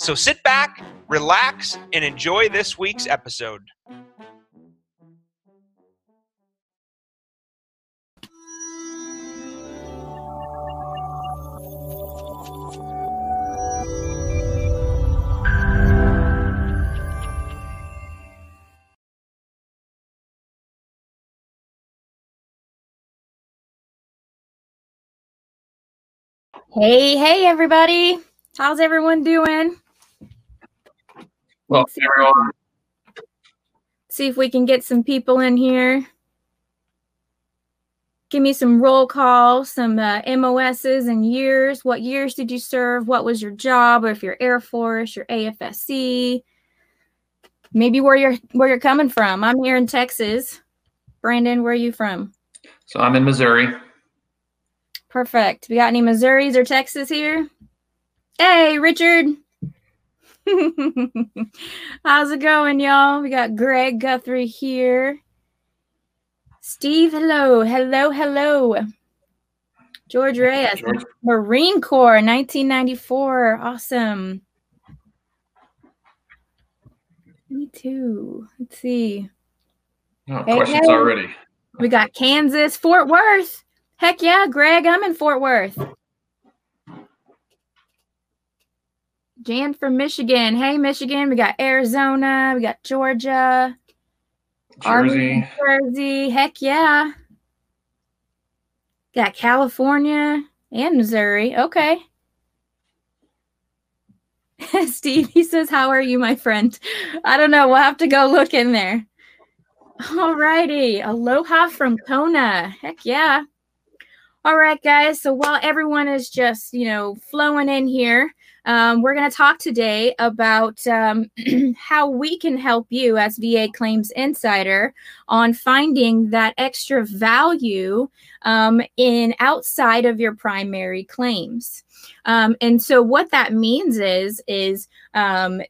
So sit back, relax, and enjoy this week's episode. Hey, hey, everybody. How's everyone doing? Well, see, everyone, see if we can get some people in here. Give me some roll call, some uh, MOSs and years. What years did you serve? What was your job? Or if you're Air Force, your AFSC, maybe where you're where you're coming from. I'm here in Texas. Brandon, where are you from? so I'm in Missouri. Perfect. We got any Missouris or Texas here? Hey, Richard. How's it going, y'all? We got Greg Guthrie here. Steve, hello. Hello, hello. George Reyes, George. Marine Corps, 1994. Awesome. Me too. Let's see. Oh, Hey, questions hey. already. We got Kansas, Fort Worth. Heck yeah, Greg, I'm in Fort Worth. Jan from Michigan. Hey, Michigan. We got Arizona. We got Georgia. Army, Jersey. Jersey. Heck yeah. Got California and Missouri. Okay. Steve, he says, How are you, my friend? I don't know. We'll have to go look in there. All righty. Aloha from Kona. Heck yeah. All right, guys. So while everyone is just, you know, flowing in here, um, we're going to talk today about um, how we can help you as VA Claims Insider on finding that extra value um, in outside of your primary claims. Um, and so what that means is is um,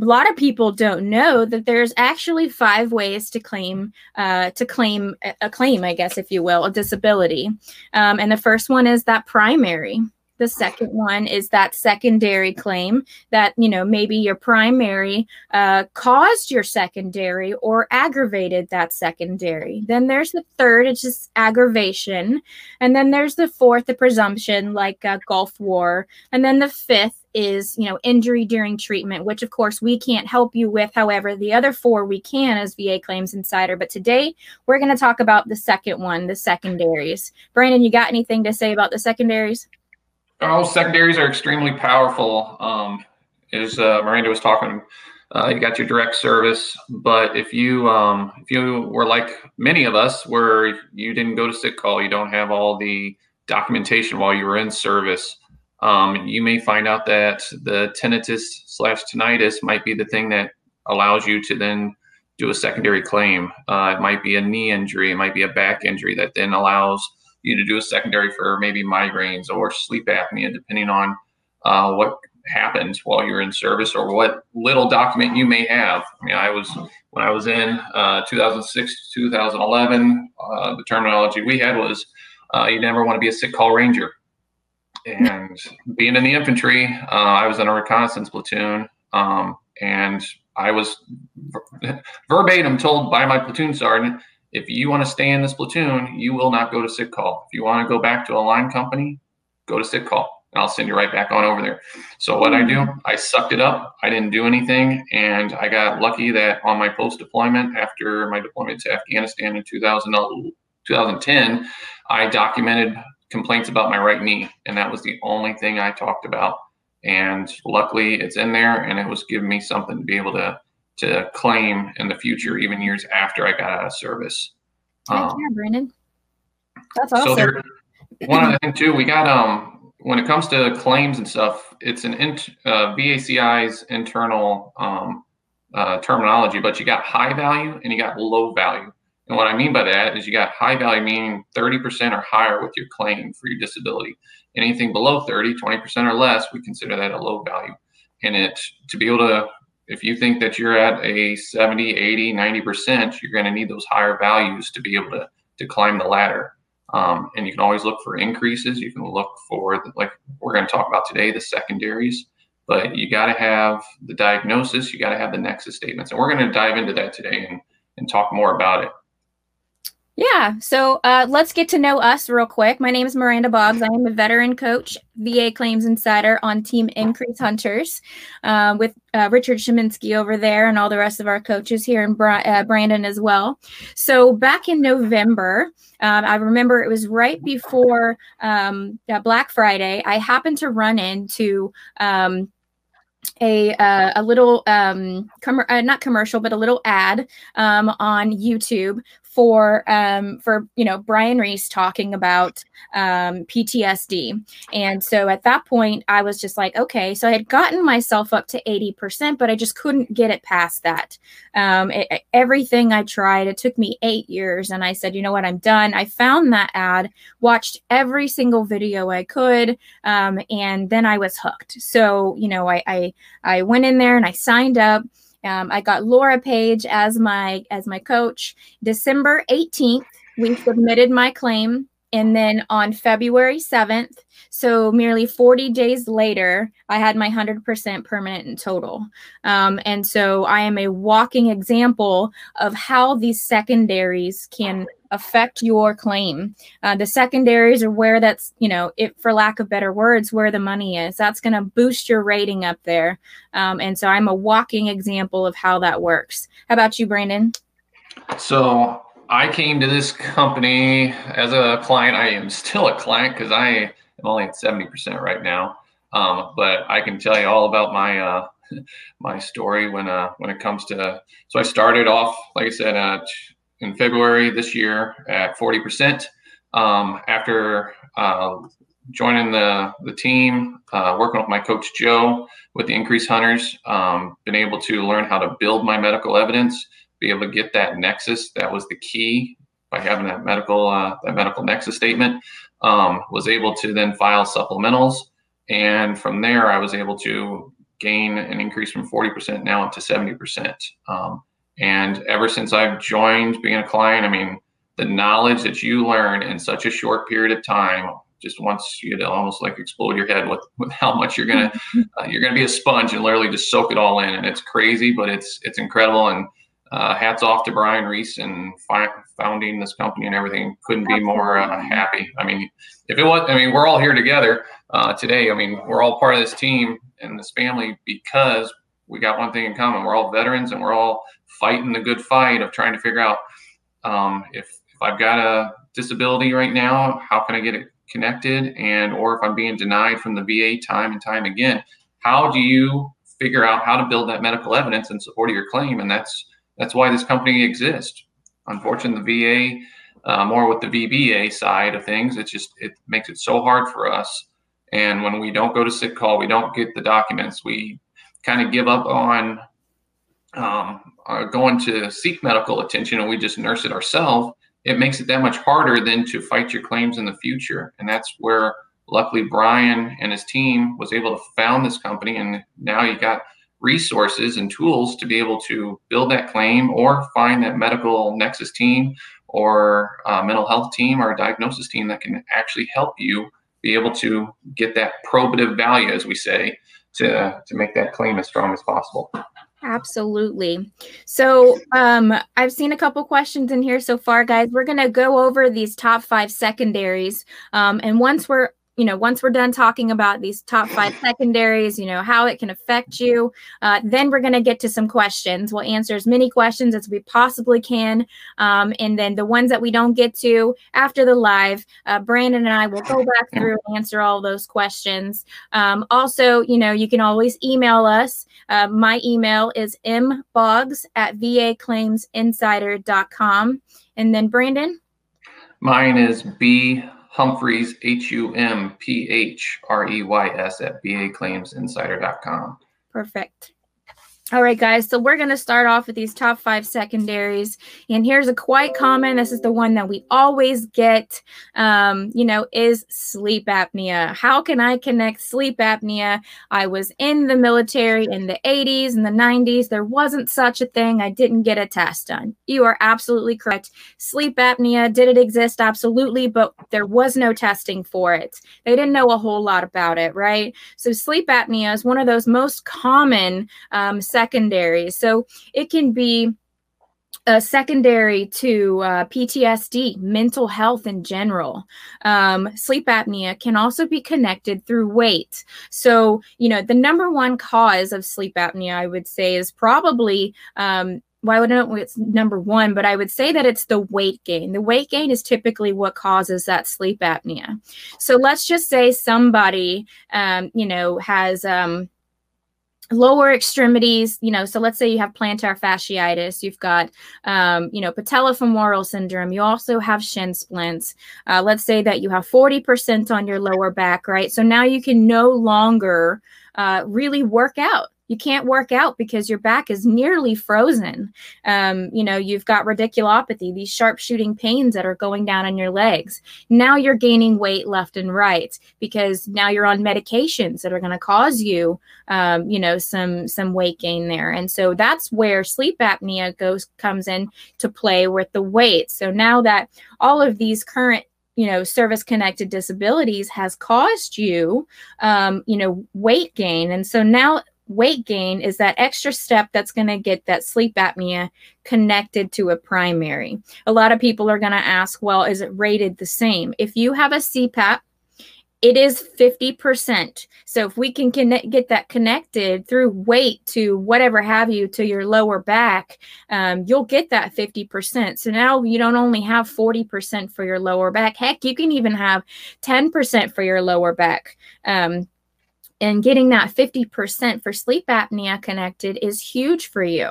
a lot of people don't know that there's actually five ways to claim uh, to claim a- claim, I guess, if you will, a disability. Um, and the first one is that primary. The second one is that secondary claim that you know maybe your primary uh, caused your secondary or aggravated that secondary. Then there's the third, it's just aggravation, and then there's the fourth, the presumption, like uh, Gulf War, and then the fifth is you know injury during treatment, which of course we can't help you with. However, the other four we can as VA Claims Insider. But today we're going to talk about the second one, the secondaries. Brandon, you got anything to say about the secondaries? Oh, secondaries are extremely powerful. Um, as uh, Miranda was talking, uh, you got your direct service, but if you um, if you were like many of us, where you didn't go to sick call, you don't have all the documentation while you were in service, um, you may find out that the tinnitus slash tinnitus might be the thing that allows you to then do a secondary claim. Uh, it might be a knee injury, it might be a back injury that then allows you to do a secondary for maybe migraines or sleep apnea, depending on uh, what happens while you're in service or what little document you may have. I mean, I was when I was in uh, 2006 to 2011. Uh, the terminology we had was uh, you never want to be a sick call ranger. And being in the infantry, uh, I was in a reconnaissance platoon, um, and I was ver- verbatim told by my platoon sergeant, if you want to stay in this platoon, you will not go to sick call. If you want to go back to a line company, go to sick call. And I'll send you right back on over there. So what I do, I sucked it up. I didn't do anything, and I got lucky that on my post deployment, after my deployment to Afghanistan in 2000, 2010, I documented complaints about my right knee, and that was the only thing I talked about. And luckily, it's in there, and it was giving me something to be able to to claim in the future, even years after I got out of service. Um, yeah, Brandon. That's awesome. so there, one other thing too, we got um when it comes to claims and stuff, it's an int, uh, VACI's internal um, uh, terminology, but you got high value and you got low value. And what I mean by that is you got high value meaning 30% or higher with your claim for your disability. Anything below 30, 20% or less, we consider that a low value. And it to be able to, if you think that you're at a 70, 80, 90%, you're going to need those higher values to be able to, to climb the ladder. Um, and you can always look for increases. You can look for, like we're going to talk about today, the secondaries. But you got to have the diagnosis, you got to have the nexus statements. And we're going to dive into that today and, and talk more about it. Yeah, so uh, let's get to know us real quick. My name is Miranda Boggs. I am a veteran coach, VA Claims Insider on Team Increase Hunters uh, with uh, Richard Sheminsky over there and all the rest of our coaches here in Bra- uh, Brandon as well. So back in November, um, I remember it was right before um, Black Friday. I happened to run into um, a uh, a little um com- uh, not commercial but a little ad um on YouTube for um, for you know Brian Reese talking about um, PTSD, and so at that point I was just like, okay, so I had gotten myself up to eighty percent, but I just couldn't get it past that. Um, it, everything I tried, it took me eight years, and I said, you know what, I'm done. I found that ad, watched every single video I could, um, and then I was hooked. So you know, I, I I went in there and I signed up. Um, I got Laura Page as my as my coach. December 18th, we submitted my claim. And then on February 7th, so merely 40 days later, I had my 100% permanent and total. Um, and so I am a walking example of how these secondaries can affect your claim. Uh, the secondaries are where that's, you know, it, for lack of better words, where the money is. That's going to boost your rating up there. Um, and so I'm a walking example of how that works. How about you, Brandon? So I came to this company as a client. I am still a client because I am only at 70% right now. Um, but I can tell you all about my uh, my story when uh, when it comes to. So I started off, like I said, uh, in February this year at 40%. Um, after uh, joining the, the team, uh, working with my coach Joe with the Increase Hunters, um, been able to learn how to build my medical evidence, be able to get that nexus. That was the key by having that medical uh, that medical nexus statement. Um, was able to then file supplementals, and from there I was able to gain an increase from 40% now up to 70%. Um, and ever since I've joined being a client, I mean, the knowledge that you learn in such a short period of time just wants you to almost like explode your head with, with how much you're gonna uh, you're gonna be a sponge and literally just soak it all in. And it's crazy but it's it's incredible. And uh, hats off to Brian Reese and fi- founding this company and everything. Couldn't be more uh, happy. I mean if it was I mean we're all here together uh, today. I mean we're all part of this team and this family because we got one thing in common. We're all veterans and we're all fighting the good fight of trying to figure out um, if, if I've got a disability right now, how can I get it connected? And, or if I'm being denied from the VA time and time again, how do you figure out how to build that medical evidence in support of your claim? And that's, that's why this company exists. Unfortunately, the VA, uh, more with the VBA side of things, it just, it makes it so hard for us. And when we don't go to sick call, we don't get the documents, we kind of give up on um, are going to seek medical attention and we just nurse it ourselves, it makes it that much harder than to fight your claims in the future. And that's where luckily Brian and his team was able to found this company and now you got resources and tools to be able to build that claim or find that medical nexus team or uh, mental health team or diagnosis team that can actually help you be able to get that probative value as we say to to make that claim as strong as possible Absolutely. So um, I've seen a couple questions in here so far, guys. We're going to go over these top five secondaries. Um, and once we're you know, once we're done talking about these top five secondaries, you know, how it can affect you, uh, then we're going to get to some questions. We'll answer as many questions as we possibly can. Um, and then the ones that we don't get to after the live, uh, Brandon and I will go back through and answer all those questions. Um, also, you know, you can always email us. Uh, my email is mboggs at vaclaimsinsider.com. And then Brandon? Mine is B Humphreys, H U M P H R E Y S, at vaclaimsinsider.com. Perfect. All right, guys. So we're going to start off with these top five secondaries. And here's a quite common. This is the one that we always get, um, you know, is sleep apnea. How can I connect sleep apnea? I was in the military in the 80s and the 90s. There wasn't such a thing. I didn't get a test done. You are absolutely correct. Sleep apnea, did it exist? Absolutely. But there was no testing for it. They didn't know a whole lot about it, right? So sleep apnea is one of those most common um, secondary. So it can be uh, secondary to uh, PTSD, mental health in general. Um, sleep apnea can also be connected through weight. So, you know, the number one cause of sleep apnea, I would say, is probably. Um, well, I would know it's number one, but I would say that it's the weight gain. The weight gain is typically what causes that sleep apnea. So let's just say somebody, um, you know, has um, lower extremities you know so let's say you have plantar fasciitis you've got um, you know patellofemoral syndrome you also have shin splints. Uh, let's say that you have 40% on your lower back right? So now you can no longer uh, really work out you can't work out because your back is nearly frozen. Um, you know, you've got radiculopathy, these sharp shooting pains that are going down in your legs. Now you're gaining weight left and right because now you're on medications that are going to cause you, um, you know, some some weight gain there. And so that's where sleep apnea goes comes in to play with the weight. So now that all of these current you know service connected disabilities has caused you um, you know weight gain and so now weight gain is that extra step that's going to get that sleep apnea connected to a primary. A lot of people are going to ask, well, is it rated the same? If you have a CPAP, it is 50%. So if we can connect, get that connected through weight to whatever have you to your lower back, um, you'll get that 50%. So now you don't only have 40% for your lower back. Heck, you can even have 10% for your lower back. Um, and getting that 50% for sleep apnea connected is huge for you.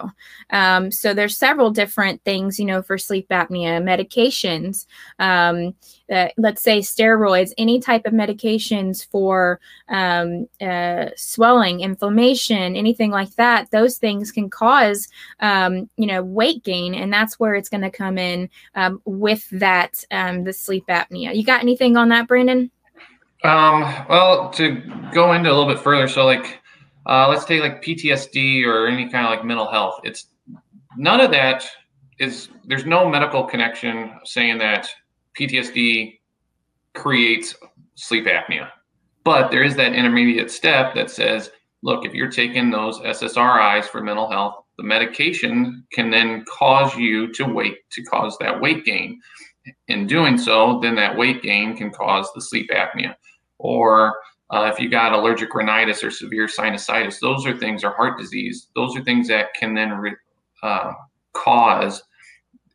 Um, so there's several different things, you know, for sleep apnea medications. Um, uh, let's say steroids, any type of medications for um, uh, swelling, inflammation, anything like that. Those things can cause, um, you know, weight gain, and that's where it's going to come in um, with that um, the sleep apnea. You got anything on that, Brandon? Um, well, to go into a little bit further, so like, uh, let's take like PTSD or any kind of like mental health. It's none of that is there's no medical connection saying that PTSD creates sleep apnea, but there is that intermediate step that says, look, if you're taking those SSRIs for mental health, the medication can then cause you to wait to cause that weight gain. In doing so, then that weight gain can cause the sleep apnea or uh, if you got allergic rhinitis or severe sinusitis, those are things, or heart disease, those are things that can then re, uh, cause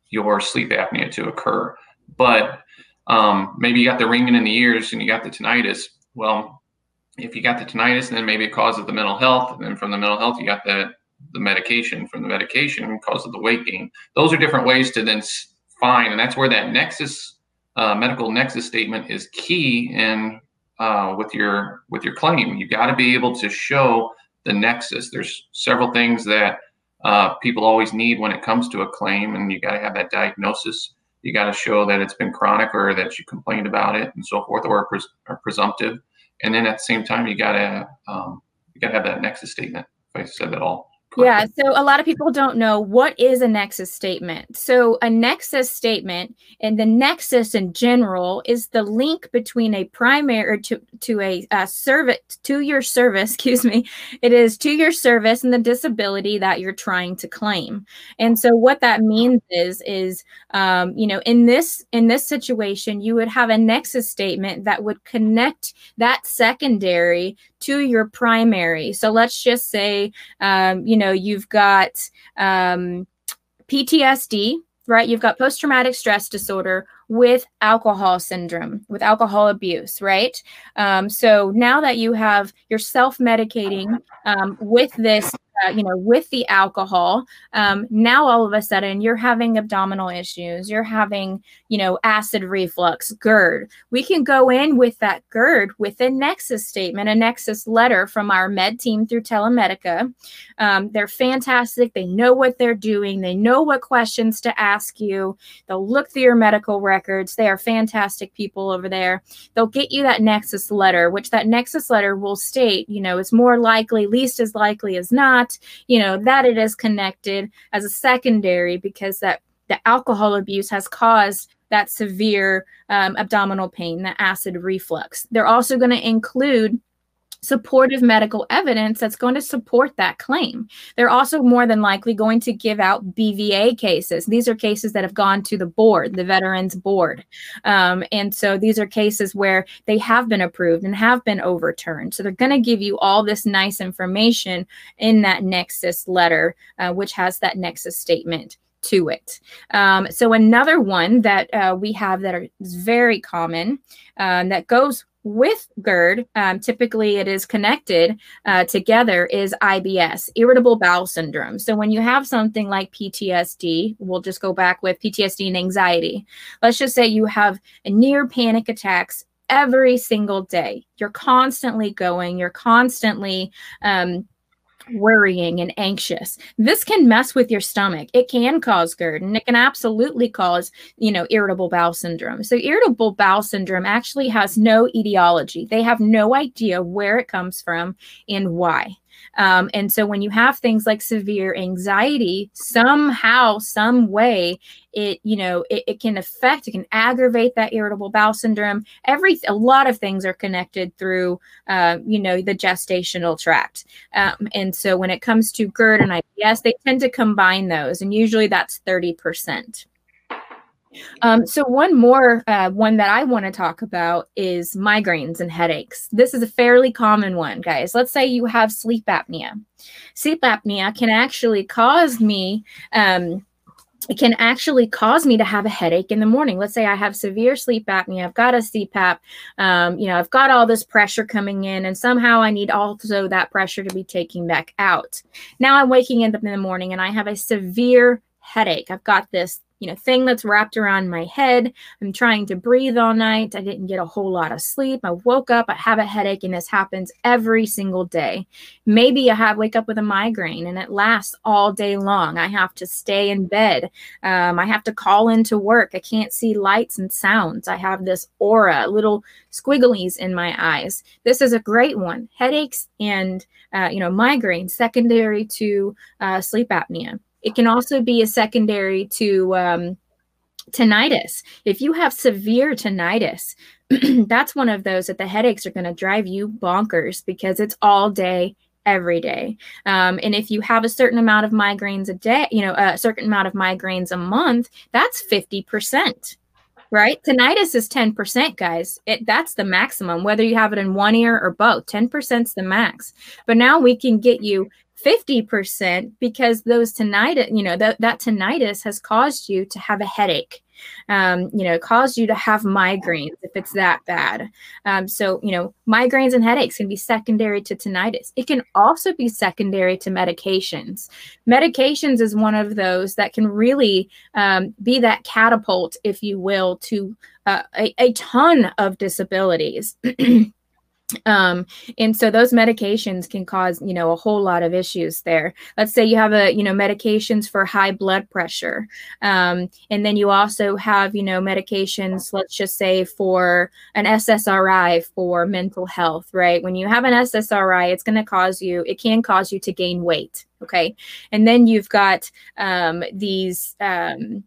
your sleep apnea to occur. But um, maybe you got the ringing in the ears and you got the tinnitus. Well, if you got the tinnitus, then maybe it causes the mental health. And then from the mental health, you got the, the medication. From the medication, causes the weight gain. Those are different ways to then find. And that's where that nexus, uh, medical nexus statement is key in uh, with your with your claim. You got to be able to show the nexus. There's several things that uh, people always need when it comes to a claim, and you got to have that diagnosis. You got to show that it's been chronic or that you complained about it, and so forth, or, pres- or presumptive. And then at the same time, you got to um, you got to have that nexus statement. If I said that all yeah, so a lot of people don't know what is a nexus statement. So a nexus statement and the nexus in general is the link between a primary to to a uh, service to your service, excuse me. It is to your service and the disability that you're trying to claim. And so what that means is is um, you know in this in this situation you would have a nexus statement that would connect that secondary to your primary. So let's just say, um, you know, you've got um, PTSD, right? You've got post traumatic stress disorder with alcohol syndrome, with alcohol abuse, right? Um, so now that you have you're self medicating um, with this uh, you know, with the alcohol, um, now all of a sudden you're having abdominal issues, you're having, you know, acid reflux, GERD. We can go in with that GERD with a Nexus statement, a Nexus letter from our med team through Telemedica. Um, they're fantastic. They know what they're doing, they know what questions to ask you. They'll look through your medical records. They are fantastic people over there. They'll get you that Nexus letter, which that Nexus letter will state, you know, it's more likely, least as likely as not, you know, that it is connected as a secondary because that the alcohol abuse has caused that severe um, abdominal pain, the acid reflux. They're also going to include supportive medical evidence that's going to support that claim. They're also more than likely going to give out BVA cases. These are cases that have gone to the board, the Veterans Board. Um, and so these are cases where they have been approved and have been overturned. So they're going to give you all this nice information in that Nexus letter, uh, which has that Nexus statement to it. Um, so another one that uh, we have that are, is very common um, that goes with GERD, um, typically it is connected uh, together, is IBS, irritable bowel syndrome. So when you have something like PTSD, we'll just go back with PTSD and anxiety. Let's just say you have near panic attacks every single day. You're constantly going, you're constantly um, worrying and anxious. This can mess with your stomach. It can cause GERD and it can absolutely cause, you know, irritable bowel syndrome. So irritable bowel syndrome actually has no etiology. They have no idea where it comes from and why. Um, and so when you have things like severe anxiety, somehow, some way, it you know it, it can affect, it can aggravate that irritable bowel syndrome. Every a lot of things are connected through uh, you know the gestational tract. Um, and so when it comes to GERD and IBS, they tend to combine those, and usually that's thirty percent. Um, so one more uh, one that I want to talk about is migraines and headaches. This is a fairly common one, guys. Let's say you have sleep apnea. Sleep apnea can actually cause me. Um, it can actually cause me to have a headache in the morning. Let's say I have severe sleep apnea. I've got a CPAP. Um, you know, I've got all this pressure coming in, and somehow I need also that pressure to be taken back out. Now I'm waking up in the morning and I have a severe headache. I've got this you know thing that's wrapped around my head. I'm trying to breathe all night. I didn't get a whole lot of sleep. I woke up. I have a headache and this happens every single day. Maybe i have wake up with a migraine and it lasts all day long. I have to stay in bed. Um, i have to call into work. I can't see lights and sounds. I have this aura little squigglies in my eyes. This is a great one. Headaches and uh, you know migraine secondary to uh, sleep apnea it can also be a secondary to um, tinnitus. If you have severe tinnitus, that's one of those that the headaches are going to drive you bonkers because it's all day, every day. Um, and if you have a certain amount of migraines a day, you know, a certain amount of migraines a month, that's 50%. Right? Tinnitus is 10%, guys. It that's the maximum, whether you have it in one ear or both. 10% is the max. But now we can get you 50% because those tinnitus, you know, that, that tinnitus has caused you to have a headache, um, you know, caused you to have migraines if it's that bad. Um, so, you know, migraines and headaches can be secondary to tinnitus. It can also be secondary to medications. Medications is one of those that can really um, be that catapult, if you will, to uh, a, a ton of disabilities. um and so those medications can cause you know a whole lot of issues there. Let's say you have a you know medications for high blood pressure. Um and then you also have you know medications let's just say for an ssri for mental health right? When you have an ssri it's going to cause you it can cause you to gain weight okay? And then you've got um these um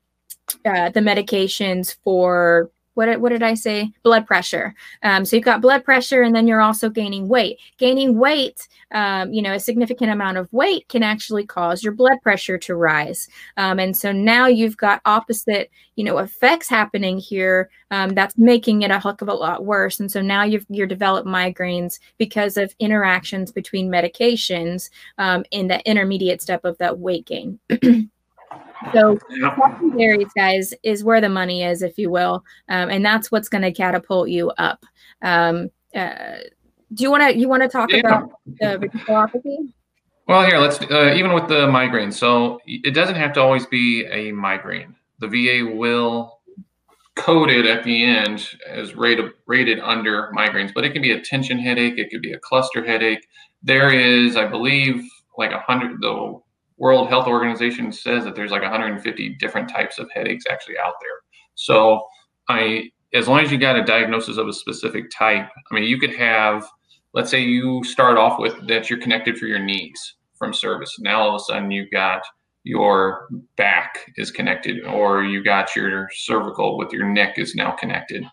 uh, the medications for what, what did I say? Blood pressure. Um, so you've got blood pressure, and then you're also gaining weight. Gaining weight, um, you know, a significant amount of weight can actually cause your blood pressure to rise. Um, and so now you've got opposite, you know, effects happening here um, that's making it a heck of a lot worse. And so now you've you're developed migraines because of interactions between medications um, in the intermediate step of that weight gain. So secondaries, guys, is where the money is, if you will, um, and that's what's going to catapult you up. Um, uh, do you want to you want to talk yeah. about the radiculopathy? Well, here let's uh, even with the migraine. So it doesn't have to always be a migraine. The VA will code it at the end as rated rated under migraines, but it can be a tension headache. It could be a cluster headache. There is, I believe, like a hundred. The World Health Organization says that there's like 150 different types of headaches actually out there. So I, as long as you got a diagnosis of a specific type, I mean, you could have let's say you start off with that you're connected for your knees from service. Now all of a sudden you've got your back is connected, or you got your cervical with your neck is now connected.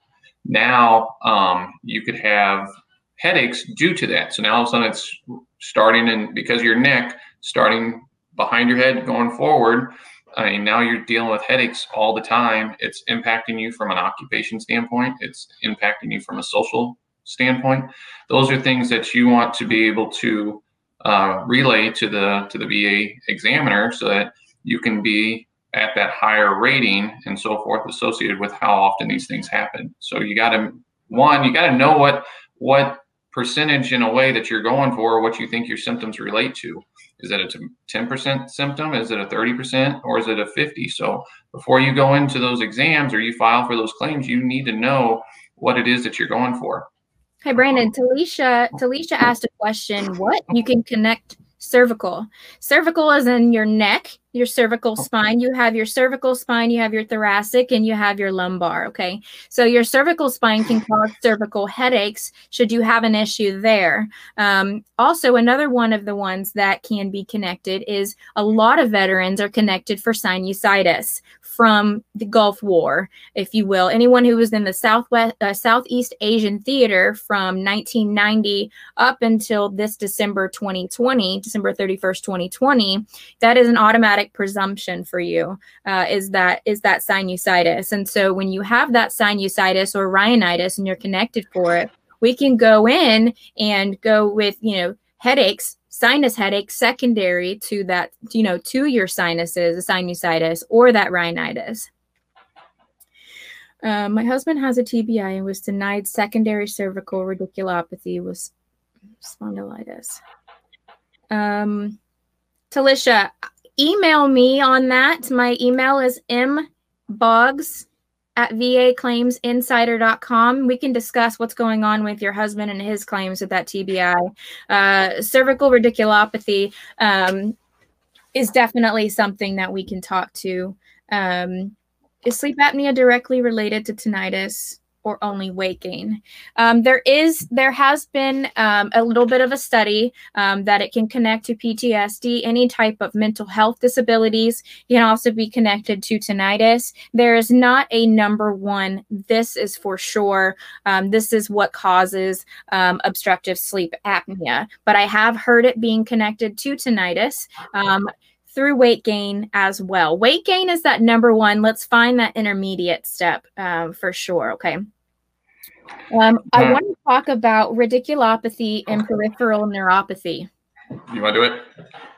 Now um, you could have headaches due to that. So now all of a sudden it's starting and because your neck starting behind your head going forward. I mean, now you're dealing with headaches all the time. It's impacting you from an occupation standpoint. It's impacting you from a social standpoint. Those are things that you want to be able to uh, relay to the to the VA examiner so that you can be at that higher rating and so forth associated with how often these things happen. So you got to one, you got to know what what percentage in a way that you're going for, what you think your symptoms relate to. Is it a 10% symptom? Is it a 30%? Or is it a 50? So before you go into those exams or you file for those claims, you need to know what it is that you're going for. Hi, Brandon. Talisha, Talisha asked a question. What you can connect cervical? Cervical is in your neck, your cervical spine. You have your cervical spine, you have your thoracic, and you have your lumbar. Okay. So your cervical spine can cause cervical headaches should you have an issue there. Um, also, another one of the ones that can be connected is a lot of veterans are connected for sinusitis from the Gulf War, if you will. Anyone who was in the Southwest, uh, Southeast Asian theater from 1990 up until this December 2020, December 31st, 2020, that is an automatic presumption for you. Uh, is that is that sinusitis? And so when you have that sinusitis or rhinitis and you're connected for it, we can go in and go with you know headaches sinus headache secondary to that, you know, to your sinuses, a sinusitis, or that rhinitis. Um, my husband has a TBI and was denied secondary cervical radiculopathy with spondylitis. Um, Talisha, email me on that. My email is mboggs at vaclaimsinsider.com. We can discuss what's going on with your husband and his claims with that TBI. Uh, cervical radiculopathy um, is definitely something that we can talk to. Um, is sleep apnea directly related to tinnitus? Or only weight gain. Um, there is, there has been um, a little bit of a study um, that it can connect to PTSD, any type of mental health disabilities. It can also be connected to tinnitus. There is not a number one. This is for sure. Um, this is what causes um, obstructive sleep apnea. But I have heard it being connected to tinnitus. Um, through weight gain as well. Weight gain is that number one. Let's find that intermediate step um, for sure. Okay. Um, I want to talk about radiculopathy and peripheral neuropathy. You want to do it?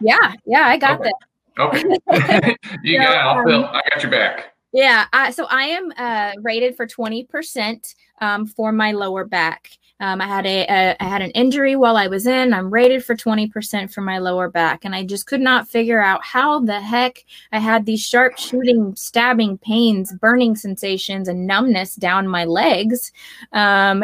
Yeah, yeah, I got okay. that. Okay. you so, got it. I'll fill. I got your back. Yeah. I, so I am uh, rated for 20% um, for my lower back. Um, I had a, a I had an injury while I was in. I'm rated for 20% for my lower back, and I just could not figure out how the heck I had these sharp shooting, stabbing pains, burning sensations, and numbness down my legs. Um,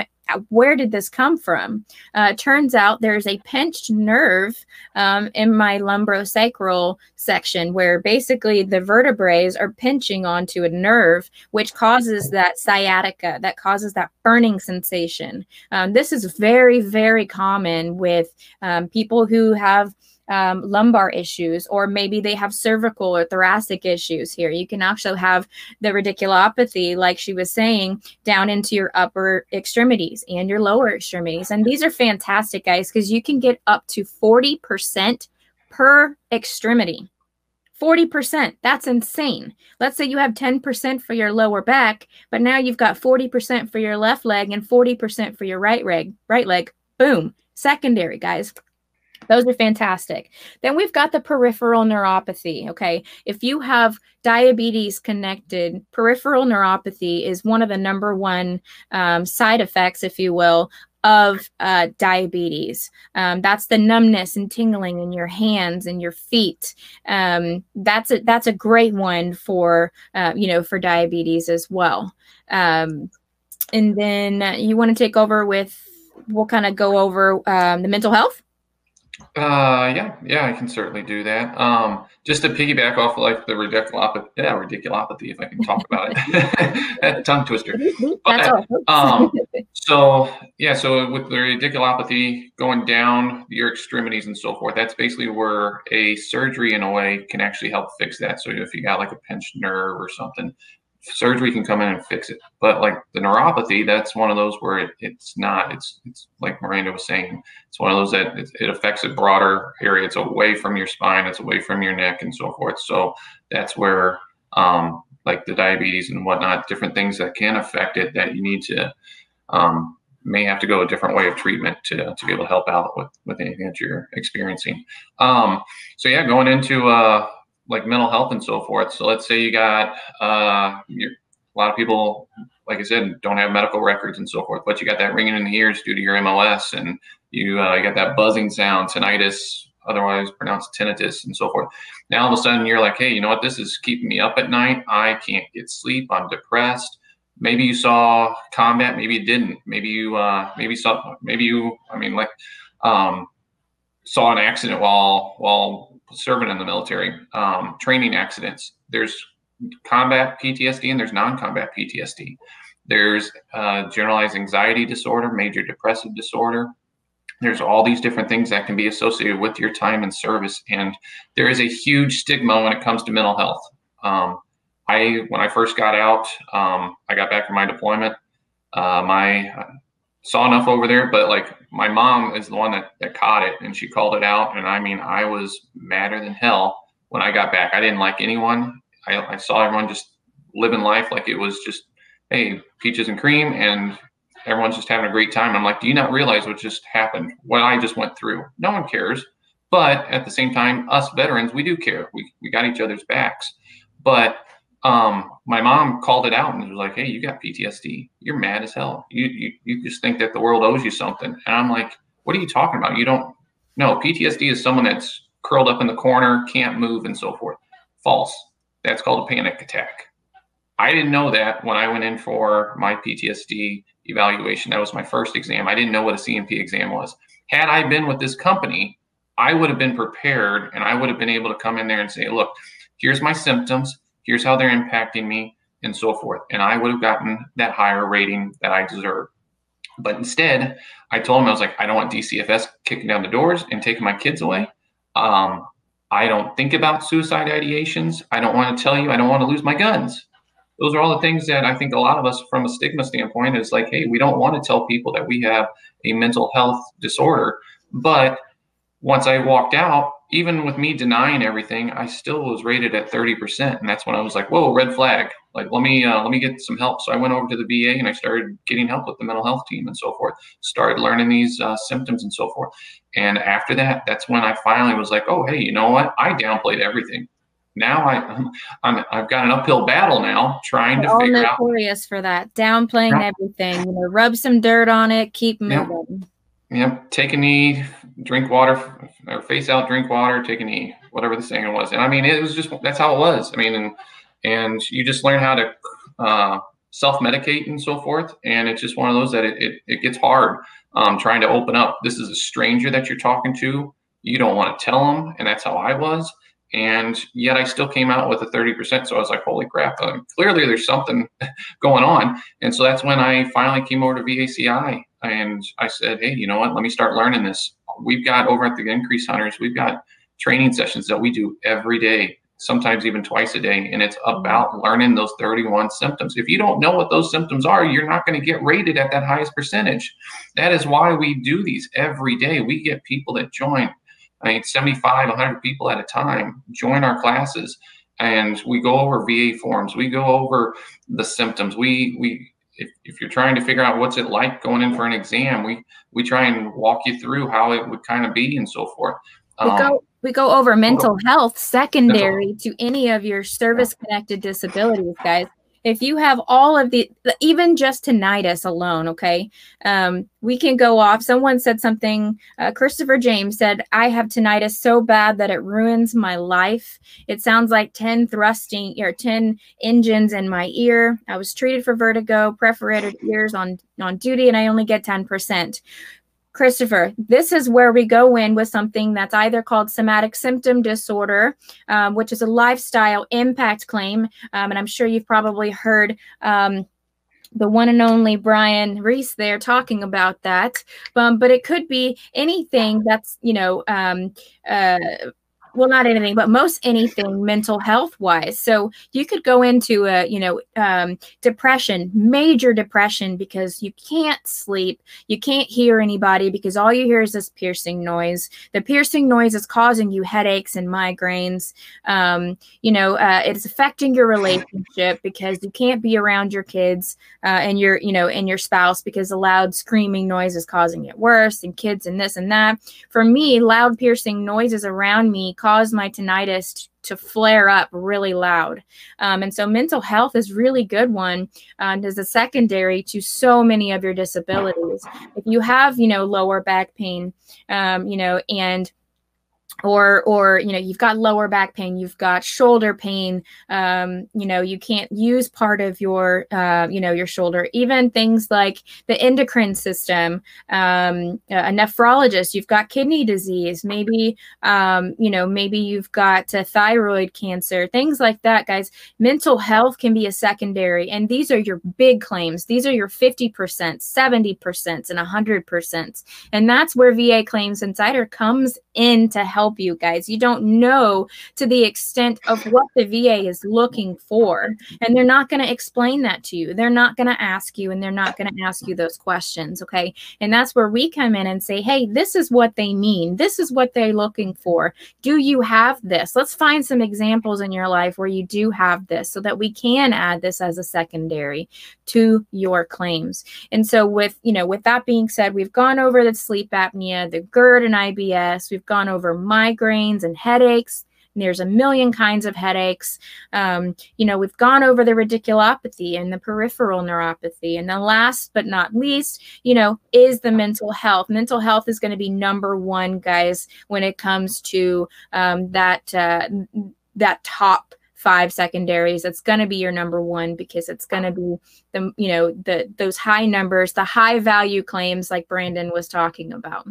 where did this come from? Uh, turns out there's a pinched nerve um, in my lumbosacral section where basically the vertebrae are pinching onto a nerve, which causes that sciatica, that causes that burning sensation. Um, this is very, very common with um, people who have um, lumbar issues, or maybe they have cervical or thoracic issues here. You can also have the radiculopathy, like she was saying, down into your upper extremities and your lower extremities. And these are fantastic, guys, because you can get up to 40% per extremity. 40%. That's insane. Let's say you have 10% for your lower back, but now you've got 40% for your left leg and 40% for your right leg. Right leg. Boom. Secondary, guys. Those are fantastic. Then we've got the peripheral neuropathy. Okay. If you have diabetes connected, peripheral neuropathy is one of the number one um, side effects, if you will, of uh, diabetes. Um, that's the numbness and tingling in your hands and your feet. Um, that's a that's a great one for uh, you know for diabetes as well. Um, and then you want to take over with we'll kind of go over um, the mental health. Uh, yeah, yeah, I can certainly do that. Um, just to piggyback off like the radiculopathy, yeah, radiculopathy, if I can talk about it, tongue twister. But, um, so yeah, so with the radiculopathy going down your extremities and so forth, that's basically where a surgery in a way can actually help fix that. So if you got like a pinched nerve or something, surgery can come in and fix it. But like the neuropathy, that's one of those where it, it's not. It's it's like Miranda was saying. It's one of those that it, it, affects a broader area. It's away from your spine. It's away from your neck and so forth. So that's where um, like the diabetes and whatnot, different things that can affect it that you need to um, may have to go a different way of treatment to, to be able to help out with with anything that you're experiencing. Um, so yeah, going into uh, like mental health and so forth. So let's say you got uh, a lot of people, like I said, don't have medical records and so forth, but you got that ringing in the ears due to your MOS, and you uh, you got that buzzing sound, tinnitus, otherwise pronounced tinnitus, and so forth. Now all of a sudden you're like, hey, you know what? This is keeping me up at night. I can't get sleep. I'm depressed. Maybe you saw combat. Maybe you didn't. Maybe you uh, maybe saw. Maybe you. I mean, like. Um, saw an accident while while serving in the military, um, training accidents. There's combat PTSD and there's non-combat PTSD. There's uh, generalized anxiety disorder, major depressive disorder. There's all these different things that can be associated with your time in service, and there is a huge stigma when it comes to mental health. Um, I, when I first got out, um, I got back from my deployment. Uh, my saw enough over there, but like my mom is the one that, that caught it and she called it out. And I mean, I was madder than hell when I got back. I didn't like anyone. I, I saw everyone just living life like it was just, hey, peaches and cream, and everyone's just having a great time. I'm like, do you not realize what just happened? What I just went through? No one cares. But at the same time, us veterans, we do care. We, we got each other's backs. But um, my mom called it out and was like, "Hey, you got PTSD. You're mad as hell. You, you you just think that the world owes you something." And I'm like, "What are you talking about? You don't no PTSD is someone that's curled up in the corner, can't move, and so forth. False. That's called a panic attack. I didn't know that when I went in for my PTSD evaluation. That was my first exam. I didn't know what a C&P exam was. Had I been with this company, I would have been prepared and I would have been able to come in there and say, look, here's my symptoms here's how they're impacting me, and so forth. And I would have gotten that higher rating that I deserve. But instead, I told him, I was like, I don't want DCFS kicking down the doors and taking my kids away. Um, I don't think about suicide ideations. I don't want to tell you, I don't want to lose my guns. Those are all the things that I think a lot of us, from a stigma standpoint, is like, hey, we don't want to tell people that we have a mental health disorder. But once I walked out, even with me denying everything, I still was rated at 30%. And that's when I was like, whoa, red flag. Like, let me, uh, let me get some help. So I went over to the VA and I started getting help with the mental health team and so forth, started learning these uh, symptoms and so forth. And after that, that's when I finally was like, oh, hey, you know what? I downplayed everything. Now I, I'm, I've got an uphill battle now trying We're to figure out. notorious for that, downplaying yeah. everything. You know, rub some dirt on it, keep moving. Yeah. Yep, take a knee, drink water, or face out, drink water, take a knee, whatever the saying was. And I mean, it was just that's how it was. I mean, and and you just learn how to uh, self medicate and so forth. And it's just one of those that it it, it gets hard um, trying to open up. This is a stranger that you're talking to. You don't want to tell them, and that's how I was. And yet I still came out with a 30%. So I was like, holy crap, uh, clearly there's something going on. And so that's when I finally came over to VACI and I said, hey, you know what? Let me start learning this. We've got over at the Increase Hunters, we've got training sessions that we do every day, sometimes even twice a day. And it's mm-hmm. about learning those 31 symptoms. If you don't know what those symptoms are, you're not going to get rated at that highest percentage. That is why we do these every day. We get people that join, I mean, 75, 100 people at a time join our classes. And we go over VA forms. We go over the symptoms. We we if, if you're trying to figure out what's it like going in for an exam, we we try and walk you through how it would kind of be and so forth. Um, we go we go over mental health secondary mental. to any of your service connected disabilities, guys. If you have all of the even just tinnitus alone okay? Um, we can go off. Someone said something uh, christopher james said i have tinnitus so bad that it ruins my life. It sounds like 10 thrusting or 10 engines in my ear. I was treated for vertigo perforated ears on on duty and i only get 10% Christopher, this is where we go in with something that's either called somatic symptom disorder, um, which is a lifestyle impact claim. Um, and I'm sure you've probably heard um, the one and only Brian Reese there talking about that. Um, but it could be anything that's, you know, um, uh, well not anything but most anything mental health wise. So you could go into a you know um, depression major depression because you can't sleep you can't hear anybody because all you hear is this piercing noise. The piercing noise is causing you headaches and migraines. Um, you know uh, it's affecting your relationship because you can't be around your kids uh, and your you know and your spouse because the loud screaming noise is causing it worse and kids and this and that. For me loud piercing noises around me cause my tinnitus to flare up really loud. Um, and so mental health is really good one uh, as a secondary to so many of your disabilities. If you have, you know, lower back pain, um, you know, and or or you know you've got lower back pain you've got shoulder pain um, you know you can't use part of your uh, you know your shoulder. Even things like the endocrine system um, a nephrologist you've got kidney disease maybe um, you know maybe you've got a thyroid cancer things like that guys. Mental health can be a secondary and these are your big claims. These are your 50% 70% and 100% and that's where va claims insider comes in to help help you guys. You don't know to the extent of what the VA is looking for. And they're not going to explain that to you. They're not going to ask you and they're not going to ask you those questions. Okay. And that's where we come in and say, hey, this is what they mean. This is what they're looking for. Do you have this? Let's find some examples in your life where you do have this so that we can add this as a secondary to your claims. And so with, you know, with that being said, we've gone over the sleep apnea, the GERD and IBS, we've gone over migraines and headaches. And there's a million kinds of headaches. Um, you know, we've gone over the radiculopathy and the peripheral neuropathy. And then last but not least, you know, is the mental health. Mental health is going to be number one, guys, when it comes to um, that uh, that top five secondaries it's going to be your number one because it's going to be the you know the those high numbers the high value claims like brandon was talking about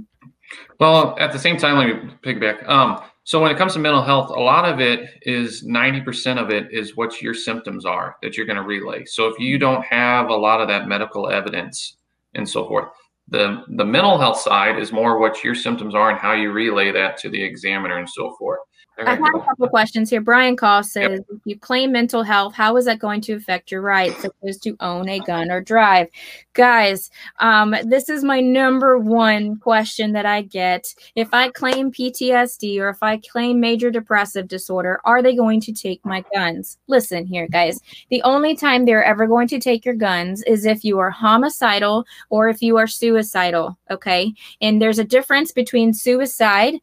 well, at the same time, let me piggyback. Um, so when it comes to mental health, a lot of it is 90% of it is what your symptoms are that you're going to relay. So if you don't have a lot of that medical evidence and so forth, the the mental health side is more what your symptoms are and how you relay that to the examiner and so forth. I have a couple questions here. Brian Call says, yep. if you claim mental health, how is that going to affect your rights, such as to own a gun or drive? Guys, um, this is my number one question that I get. If I claim PTSD or if I claim major depressive disorder, are they going to take my guns? Listen here, guys. The only time they're ever going to take your guns is if you are homicidal or if you are suicidal. Okay. And there's a difference between suicide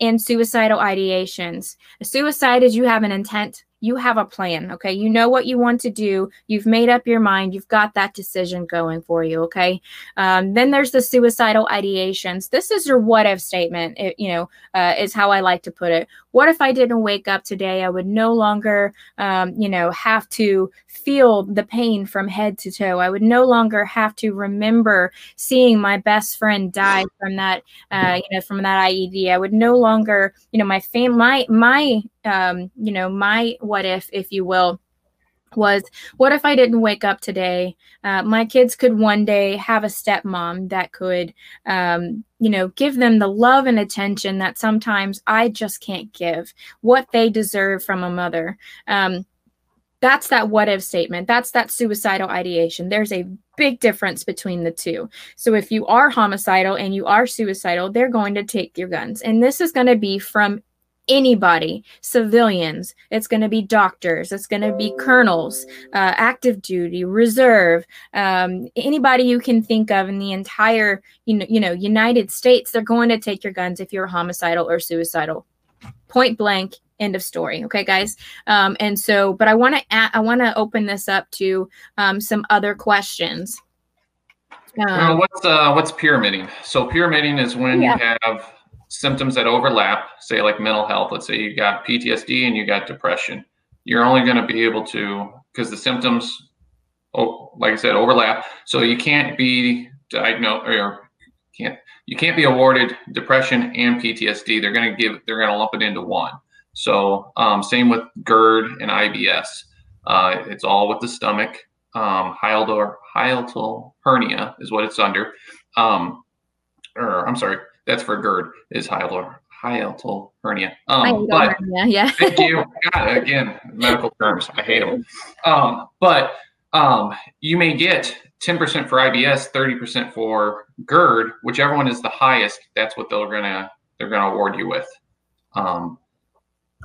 and suicidal ideations. Suicide is you have an intent you have a plan, okay? You know what you want to do. You've made up your mind. You've got that decision going for you, okay? Um, then there's the suicidal ideations. This is your what if statement, it, you know, uh, is how I like to put it. What if I didn't wake up today? I would no longer, um, you know, have to feel the pain from head to toe. I would no longer have to remember seeing my best friend die from that, uh, you know, from that IED. I would no longer, you know, my fam, my my um, you know, my what if, if you will, was what if I didn't wake up today? Uh, my kids could one day have a stepmom that could, um, you know, give them the love and attention that sometimes I just can't give, what they deserve from a mother. Um, that's that what if statement. That's that suicidal ideation. There's a big difference between the two. So if you are homicidal and you are suicidal, they're going to take your guns. And this is going to be from anybody, civilians. It's going to be doctors. It's going to be colonels, uh, active duty, reserve, um, anybody you can think of in the entire, you know, you know, United States. They're going to take your guns if you're homicidal or suicidal. Point blank, End of story. Okay, guys. Um, and so, but I want to I want to open this up to um, some other questions. Um, well, what's uh, what's pyramiding? So pyramiding is when yeah. you have symptoms that overlap. Say like mental health. Let's say you got PTSD and you got depression. You're only going to be able to because the symptoms, oh, like I said, overlap. So you can't be diagnosed or can't you can't be awarded depression and PTSD. They're going to give they're going to lump it into one. So um, same with GERD and IBS. Uh, it's all with the stomach. Um, hiatal, hiatal hernia is what it's under. Um, or I'm sorry, that's for GERD is hiatal hiatal hernia. Um, but hernia, yeah. thank you. God, again, medical terms. I hate them. Um, but um, you may get 10% for IBS, 30% for GERD, whichever one is the highest. That's what they're gonna they're gonna award you with. Um,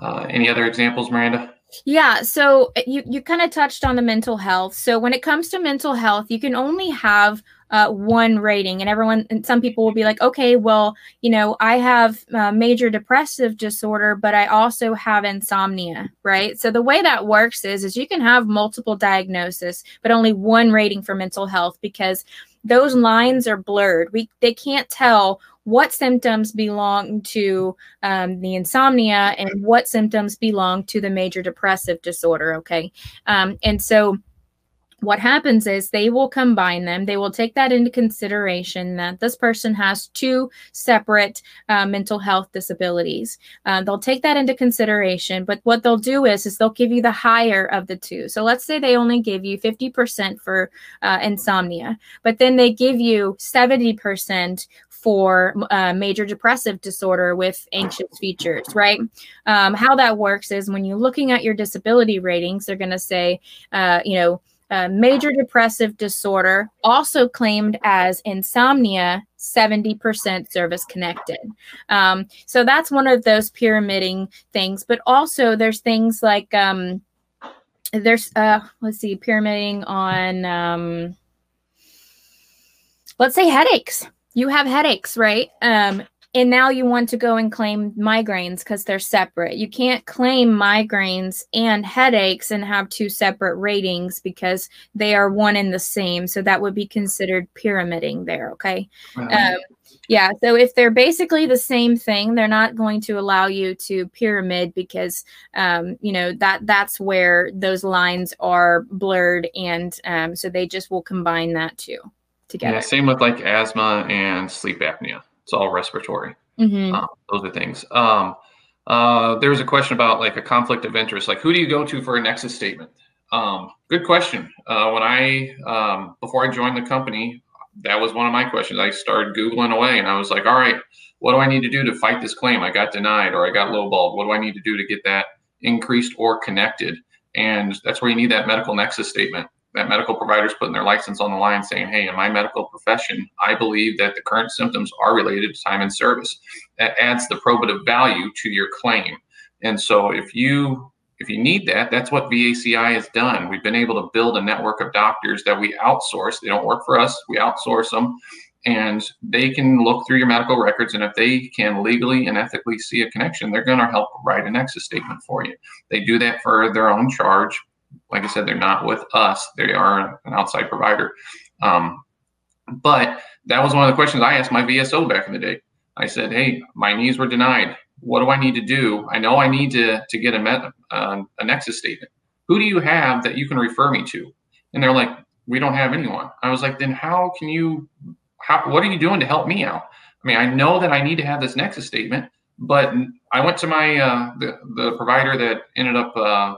uh, any other examples, Miranda? Yeah, so uh, you you kind of touched on the mental health. So when it comes to mental health, you can only have uh, one rating, and everyone and some people will be like, okay, well, you know, I have uh, major depressive disorder, but I also have insomnia, right? So the way that works is is you can have multiple diagnoses, but only one rating for mental health because those lines are blurred. We they can't tell what symptoms belong to um, the insomnia and what symptoms belong to the major depressive disorder. Okay. Um, and so what happens is they will combine them. They will take that into consideration that this person has two separate uh, mental health disabilities. Uh, they'll take that into consideration, but what they'll do is, is they'll give you the higher of the two. So let's say they only give you 50% for uh, insomnia, but then they give you 70% for uh, major depressive disorder with anxious features, right? Um, how that works is when you're looking at your disability ratings, they're going to say, uh, you know, uh, major depressive disorder, also claimed as insomnia, 70% service connected. Um, so that's one of those pyramiding things. But also, there's things like um, there's, uh, let's see, pyramiding on, um, let's say, headaches. You have headaches, right? And now you want to go and claim migraines because they're separate. You can't claim migraines and headaches and have two separate ratings because they are one and the same. So that would be considered pyramiding there. Okay. Um, yeah. So if they're basically the same thing, they're not going to allow you to pyramid because, um, you know, that that's where those lines are blurred. And um, so they just will combine that too together. Yeah. Same with like asthma and sleep apnea. It's all respiratory. Mm-hmm. Um, those are things. Um, uh, there was a question about like a conflict of interest. Like, who do you go to for a nexus statement? Um, good question. Uh, when I um, before I joined the company, that was one of my questions. I started googling away, and I was like, all right, what do I need to do to fight this claim? I got denied or I got lowballed. What do I need to do to get that increased or connected? And that's where you need that medical nexus statement that medical providers putting their license on the line saying, hey, in my medical profession, I believe that the current symptoms are related to time and service. That adds the probative value to your claim. And so if you if you need that, that's what VACI has done. We've been able to build a network of doctors that we outsource. They don't work for us. We outsource them and they can look through your medical records and if they can legally and ethically see a connection they're going to help write an nexus statement for you they do that for their own charge like I said, they're not with us; they are an outside provider. Um, but that was one of the questions I asked my VSO back in the day. I said, "Hey, my knees were denied. What do I need to do? I know I need to to get a met, uh, a Nexus statement. Who do you have that you can refer me to?" And they're like, "We don't have anyone." I was like, "Then how can you? How what are you doing to help me out?" I mean, I know that I need to have this Nexus statement, but I went to my uh, the the provider that ended up uh,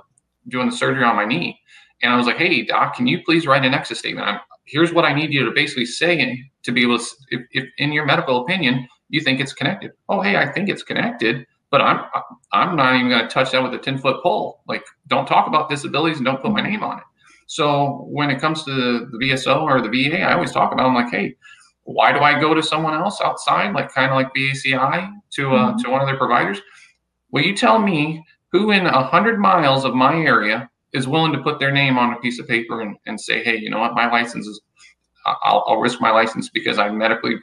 doing the surgery on my knee. And I was like, hey, doc, can you please write an nexus statement? I'm, here's what I need you to basically say to be able to, if, if in your medical opinion, you think it's connected. Oh, hey, I think it's connected, but I'm I'm not even going to touch that with a 10 foot pole. Like, don't talk about disabilities and don't put my name on it. So when it comes to the VSO or the VA, I always talk about I'm like, hey, why do I go to someone else outside, like kind of like VACI to uh, mm-hmm. to one of their providers? Will you tell me who in a hundred miles of my area is willing to put their name on a piece of paper and, and say, hey, you know what, my license is, I'll, I'll risk my license because I medically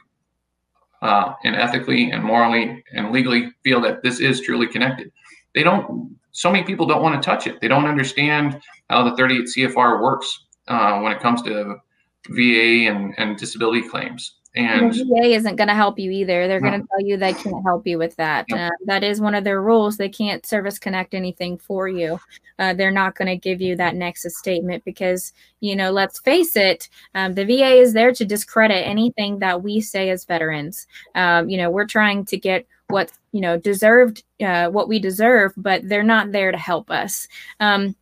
uh, and ethically and morally and legally feel that this is truly connected. they don't. So many people don't want to touch it. They don't understand how the 38 CFR works uh, when it comes to VA and, and disability claims. And the VA isn't going to help you either. They're no. going to tell you they can't help you with that. Uh, that is one of their rules. They can't service connect anything for you. Uh, they're not going to give you that nexus statement because, you know, let's face it, um, the VA is there to discredit anything that we say as veterans. Um, you know, we're trying to get what you know deserved uh, what we deserve but they're not there to help us um,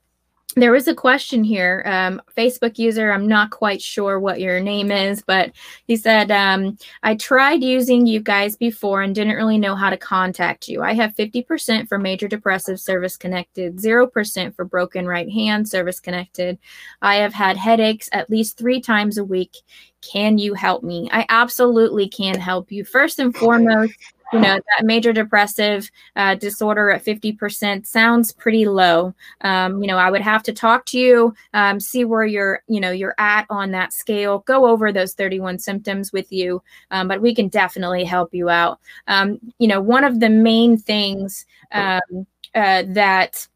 there was a question here um, facebook user i'm not quite sure what your name is but he said um, i tried using you guys before and didn't really know how to contact you. I have 50% for major depressive service connected 0% for broken right hand service connected. I have had headaches at least three times a week. Can you help me? I absolutely can help you. First and foremost you know that major depressive uh, disorder at 50% sounds pretty low. Um, you know i would have to talk to you um, see where you're you know you're at on that scale. Go over those 31 symptoms with you um, but we can definitely help you out. Um, you know one of the main things um, uh, that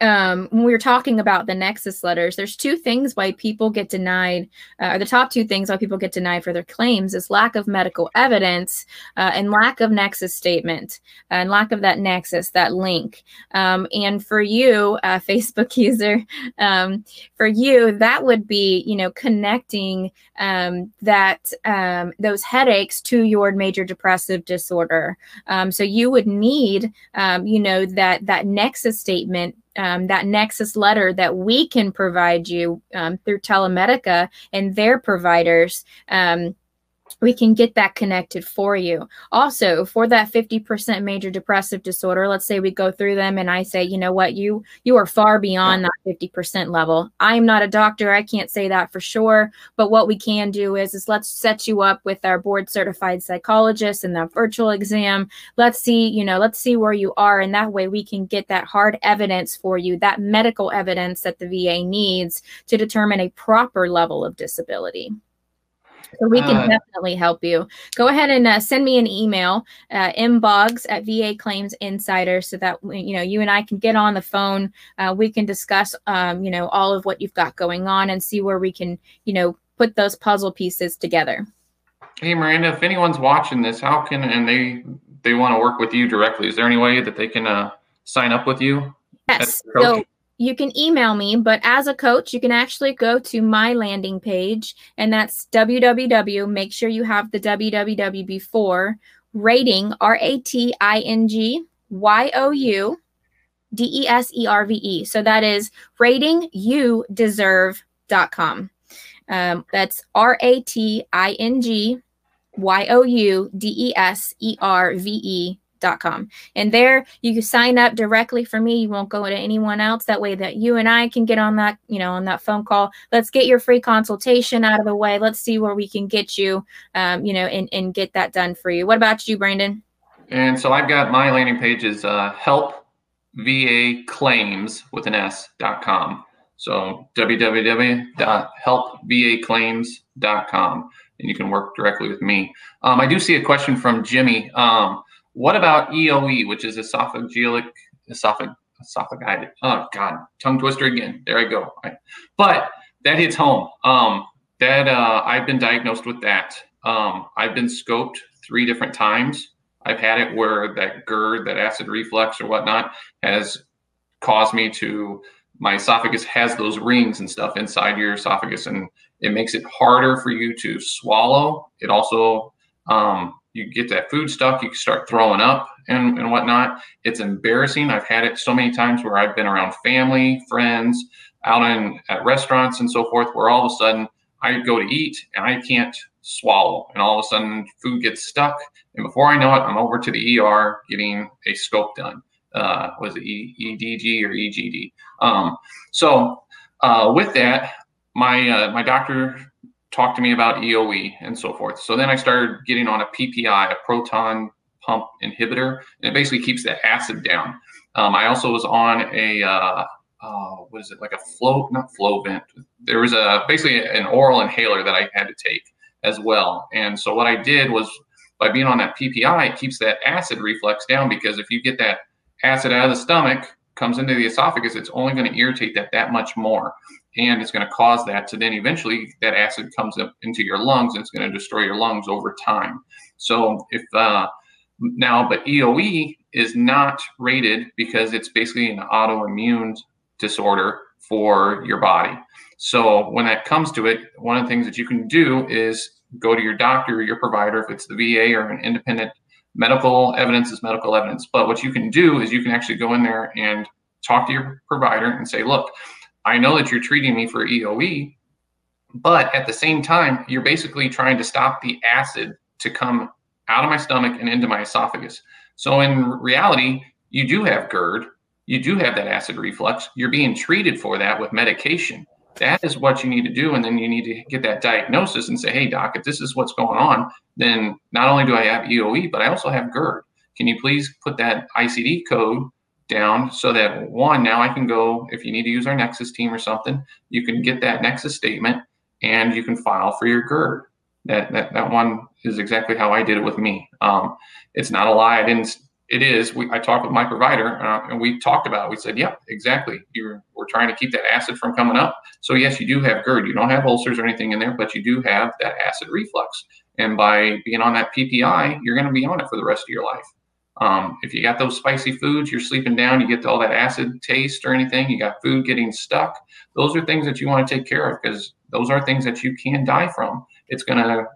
um, when we were talking about the nexus letters, there's two things why people get denied, uh, or the top two things why people get denied for their claims is lack of medical evidence uh, and lack of nexus statement and lack of that nexus, that link. Um, and for you, uh, Facebook user, um, for you, that would be, you know, connecting um, that um, those headaches to your major depressive disorder. Um, so you would need, you know, that that nexus statement um, that Nexus letter that we can provide you um, through Telemedica and their providers. Um, we can get that connected for you. Also, for that 50% major depressive disorder, let's say we go through them and I say, you know what, you you are far beyond that 50% level. I'm not a doctor, I can't say that for sure, but what we can do is is let's set you up with our board certified psychologist and that virtual exam. Let's see, you know, let's see where you are and that way we can get that hard evidence for you, that medical evidence that the VA needs to determine a proper level of disability. So we can uh, definitely help you. Go ahead and uh, send me an email, uh, mboggs at VA Claims Insider, so that you know you and I can get on the phone. Uh, we can discuss, um, you know, all of what you've got going on and see where we can, you know, put those puzzle pieces together. Hey, Miranda, if anyone's watching this, how can and they they want to work with you directly? Is there any way that they can uh, sign up with you? Yes. So you can email me, but as a coach, you can actually go to my landing page, and that's www. Make sure you have the www before rating R A T I N G Y O U D E S E R V E. So that is rating you deserve.com. Um, that's R A T I N G Y O U D E S E R V E com. And there you can sign up directly for me. You won't go to anyone else. That way that you and I can get on that, you know, on that phone call. Let's get your free consultation out of the way. Let's see where we can get you, um, you know, and, and get that done for you. What about you, Brandon? And so I've got my landing page is uh, help VA claims with an S dot com. So www.helpvaclaims.com and you can work directly with me. Um, I do see a question from Jimmy. Um, what about EOE, which is esophageal esophag esophagitis? Oh God, tongue twister again. There I go. But that hits home. Um, that uh, I've been diagnosed with that. Um, I've been scoped three different times. I've had it where that GERD, that acid reflux or whatnot, has caused me to my esophagus has those rings and stuff inside your esophagus, and it makes it harder for you to swallow. It also um, you get that food stuck, you start throwing up and, and whatnot. It's embarrassing. I've had it so many times where I've been around family, friends, out in at restaurants and so forth, where all of a sudden I go to eat and I can't swallow, and all of a sudden food gets stuck, and before I know it, I'm over to the ER getting a scope done. Uh, was it EDG or EGD? Um, so uh, with that, my uh, my doctor talk to me about EOE and so forth. So then I started getting on a PPI, a proton pump inhibitor, and it basically keeps the acid down. Um, I also was on a uh, uh, what is it like a flow not Flovent. There was a basically an oral inhaler that I had to take as well. And so what I did was by being on that PPI, it keeps that acid reflux down because if you get that acid out of the stomach comes into the esophagus, it's only going to irritate that that much more. And it's going to cause that to then eventually that acid comes up into your lungs and it's going to destroy your lungs over time. So if uh, now, but EOE is not rated because it's basically an autoimmune disorder for your body. So when that comes to it, one of the things that you can do is go to your doctor or your provider, if it's the VA or an independent medical evidence is medical evidence. But what you can do is you can actually go in there and talk to your provider and say, look, I know that you're treating me for EOE, but at the same time, you're basically trying to stop the acid to come out of my stomach and into my esophagus. So in reality, you do have GERD, you do have that acid reflux. You're being treated for that with medication. That is what you need to do. And then you need to get that diagnosis and say, hey, doc, if this is what's going on, then not only do I have EOE, but I also have GERD. Can you please put that ICD code down so that one, now I can go, if you need to use our Nexus team or something, you can get that Nexus statement and you can file for your GERD. That, that, that one is exactly how I did it with me. Um, it's not a lie. I didn't it is. We, I talked with my provider uh, and we talked about it. We said, yep, exactly. You're, we're trying to keep that acid from coming up. So, yes, you do have GERD. You don't have ulcers or anything in there, but you do have that acid reflux. And by being on that PPI, you're going to be on it for the rest of your life. Um, if you got those spicy foods, you're sleeping down, you get all that acid taste or anything, you got food getting stuck, those are things that you want to take care of because those are things that you can die from. It's going to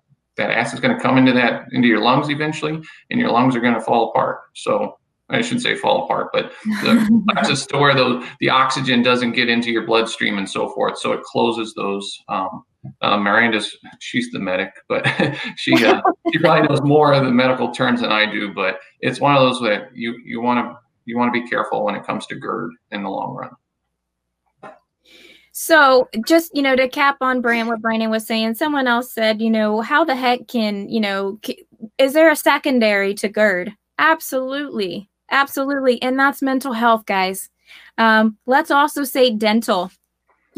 that acid's going to come into that into your lungs eventually, and your lungs are going to fall apart. So I shouldn't say fall apart, but the, that's a store those the oxygen doesn't get into your bloodstream and so forth. So it closes those. Um, uh, Miranda's she's the medic, but she uh, she probably knows more of the medical terms than I do. But it's one of those that you you want to you want to be careful when it comes to GERD in the long run. So just, you know, to cap on Brand, what Brandon was saying, someone else said, you know, how the heck can, you know, is there a secondary to GERD? Absolutely. Absolutely. And that's mental health, guys. Um, let's also say dental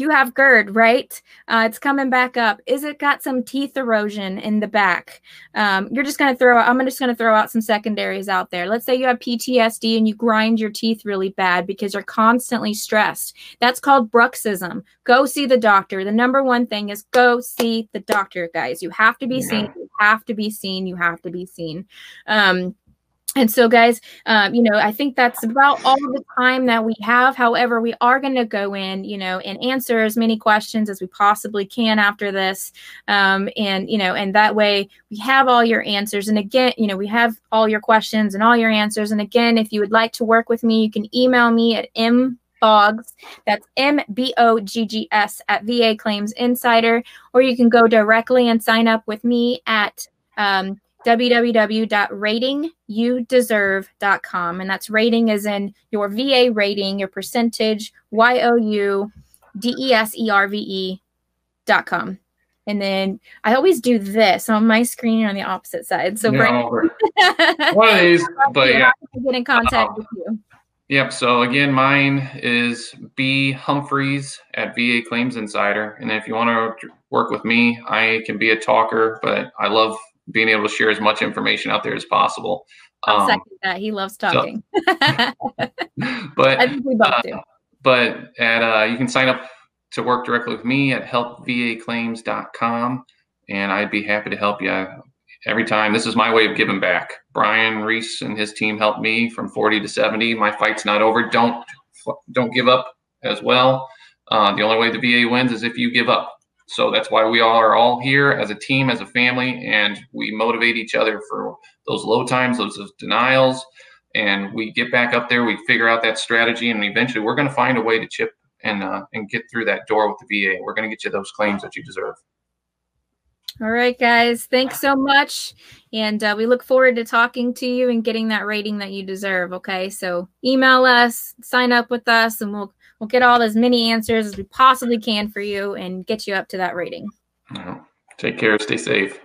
you have GERD, right? Uh, it's coming back up. Is it got some teeth erosion in the back? Um, you're just going to throw, I'm just going to throw out some secondaries out there. Let's say you have PTSD and you grind your teeth really bad because you're constantly stressed. That's called bruxism. Go see the doctor. The number one thing is go see the doctor, guys. You have to be yeah. seen. You have to be seen. You have to be seen. Um, and so, guys, um, you know, I think that's about all the time that we have. However, we are going to go in, you know, and answer as many questions as we possibly can after this. Um, and, you know, and that way we have all your answers. And again, you know, we have all your questions and all your answers. And again, if you would like to work with me, you can email me at m Boggs. That's M B O G G S at VA Claims Insider, or you can go directly and sign up with me at um, www.ratingyoudeserve.com. And that's rating as in your VA rating, your percentage, Y O U D E S E R V E dot com. And then I always do this on my screen you're on the opposite side. So no, one of these, but yeah, get in contact uh, with you. Yep. So again, mine is B Humphreys at VA Claims Insider. And if you want to work with me, I can be a talker, but I love being able to share as much information out there as possible. I'll um, second that. He loves talking. So, but I think we both uh, do. But at uh, you can sign up to work directly with me at helpvaclaims.com, and I'd be happy to help you every time. This is my way of giving back. Brian Reese and his team helped me from 40 to 70. My fight's not over. Don't don't give up as well. Uh, the only way the VA wins is if you give up. So that's why we all are all here as a team, as a family, and we motivate each other for those low times, those denials, and we get back up there. We figure out that strategy, and eventually we're going to find a way to chip and uh, and get through that door with the VA. We're going to get you those claims that you deserve. All right, guys. Thanks so much. And uh, we look forward to talking to you and getting that rating that you deserve. Okay. So email us, sign up with us, and we'll We'll get all as many answers as we possibly can for you and get you up to that rating. Take care. Stay safe.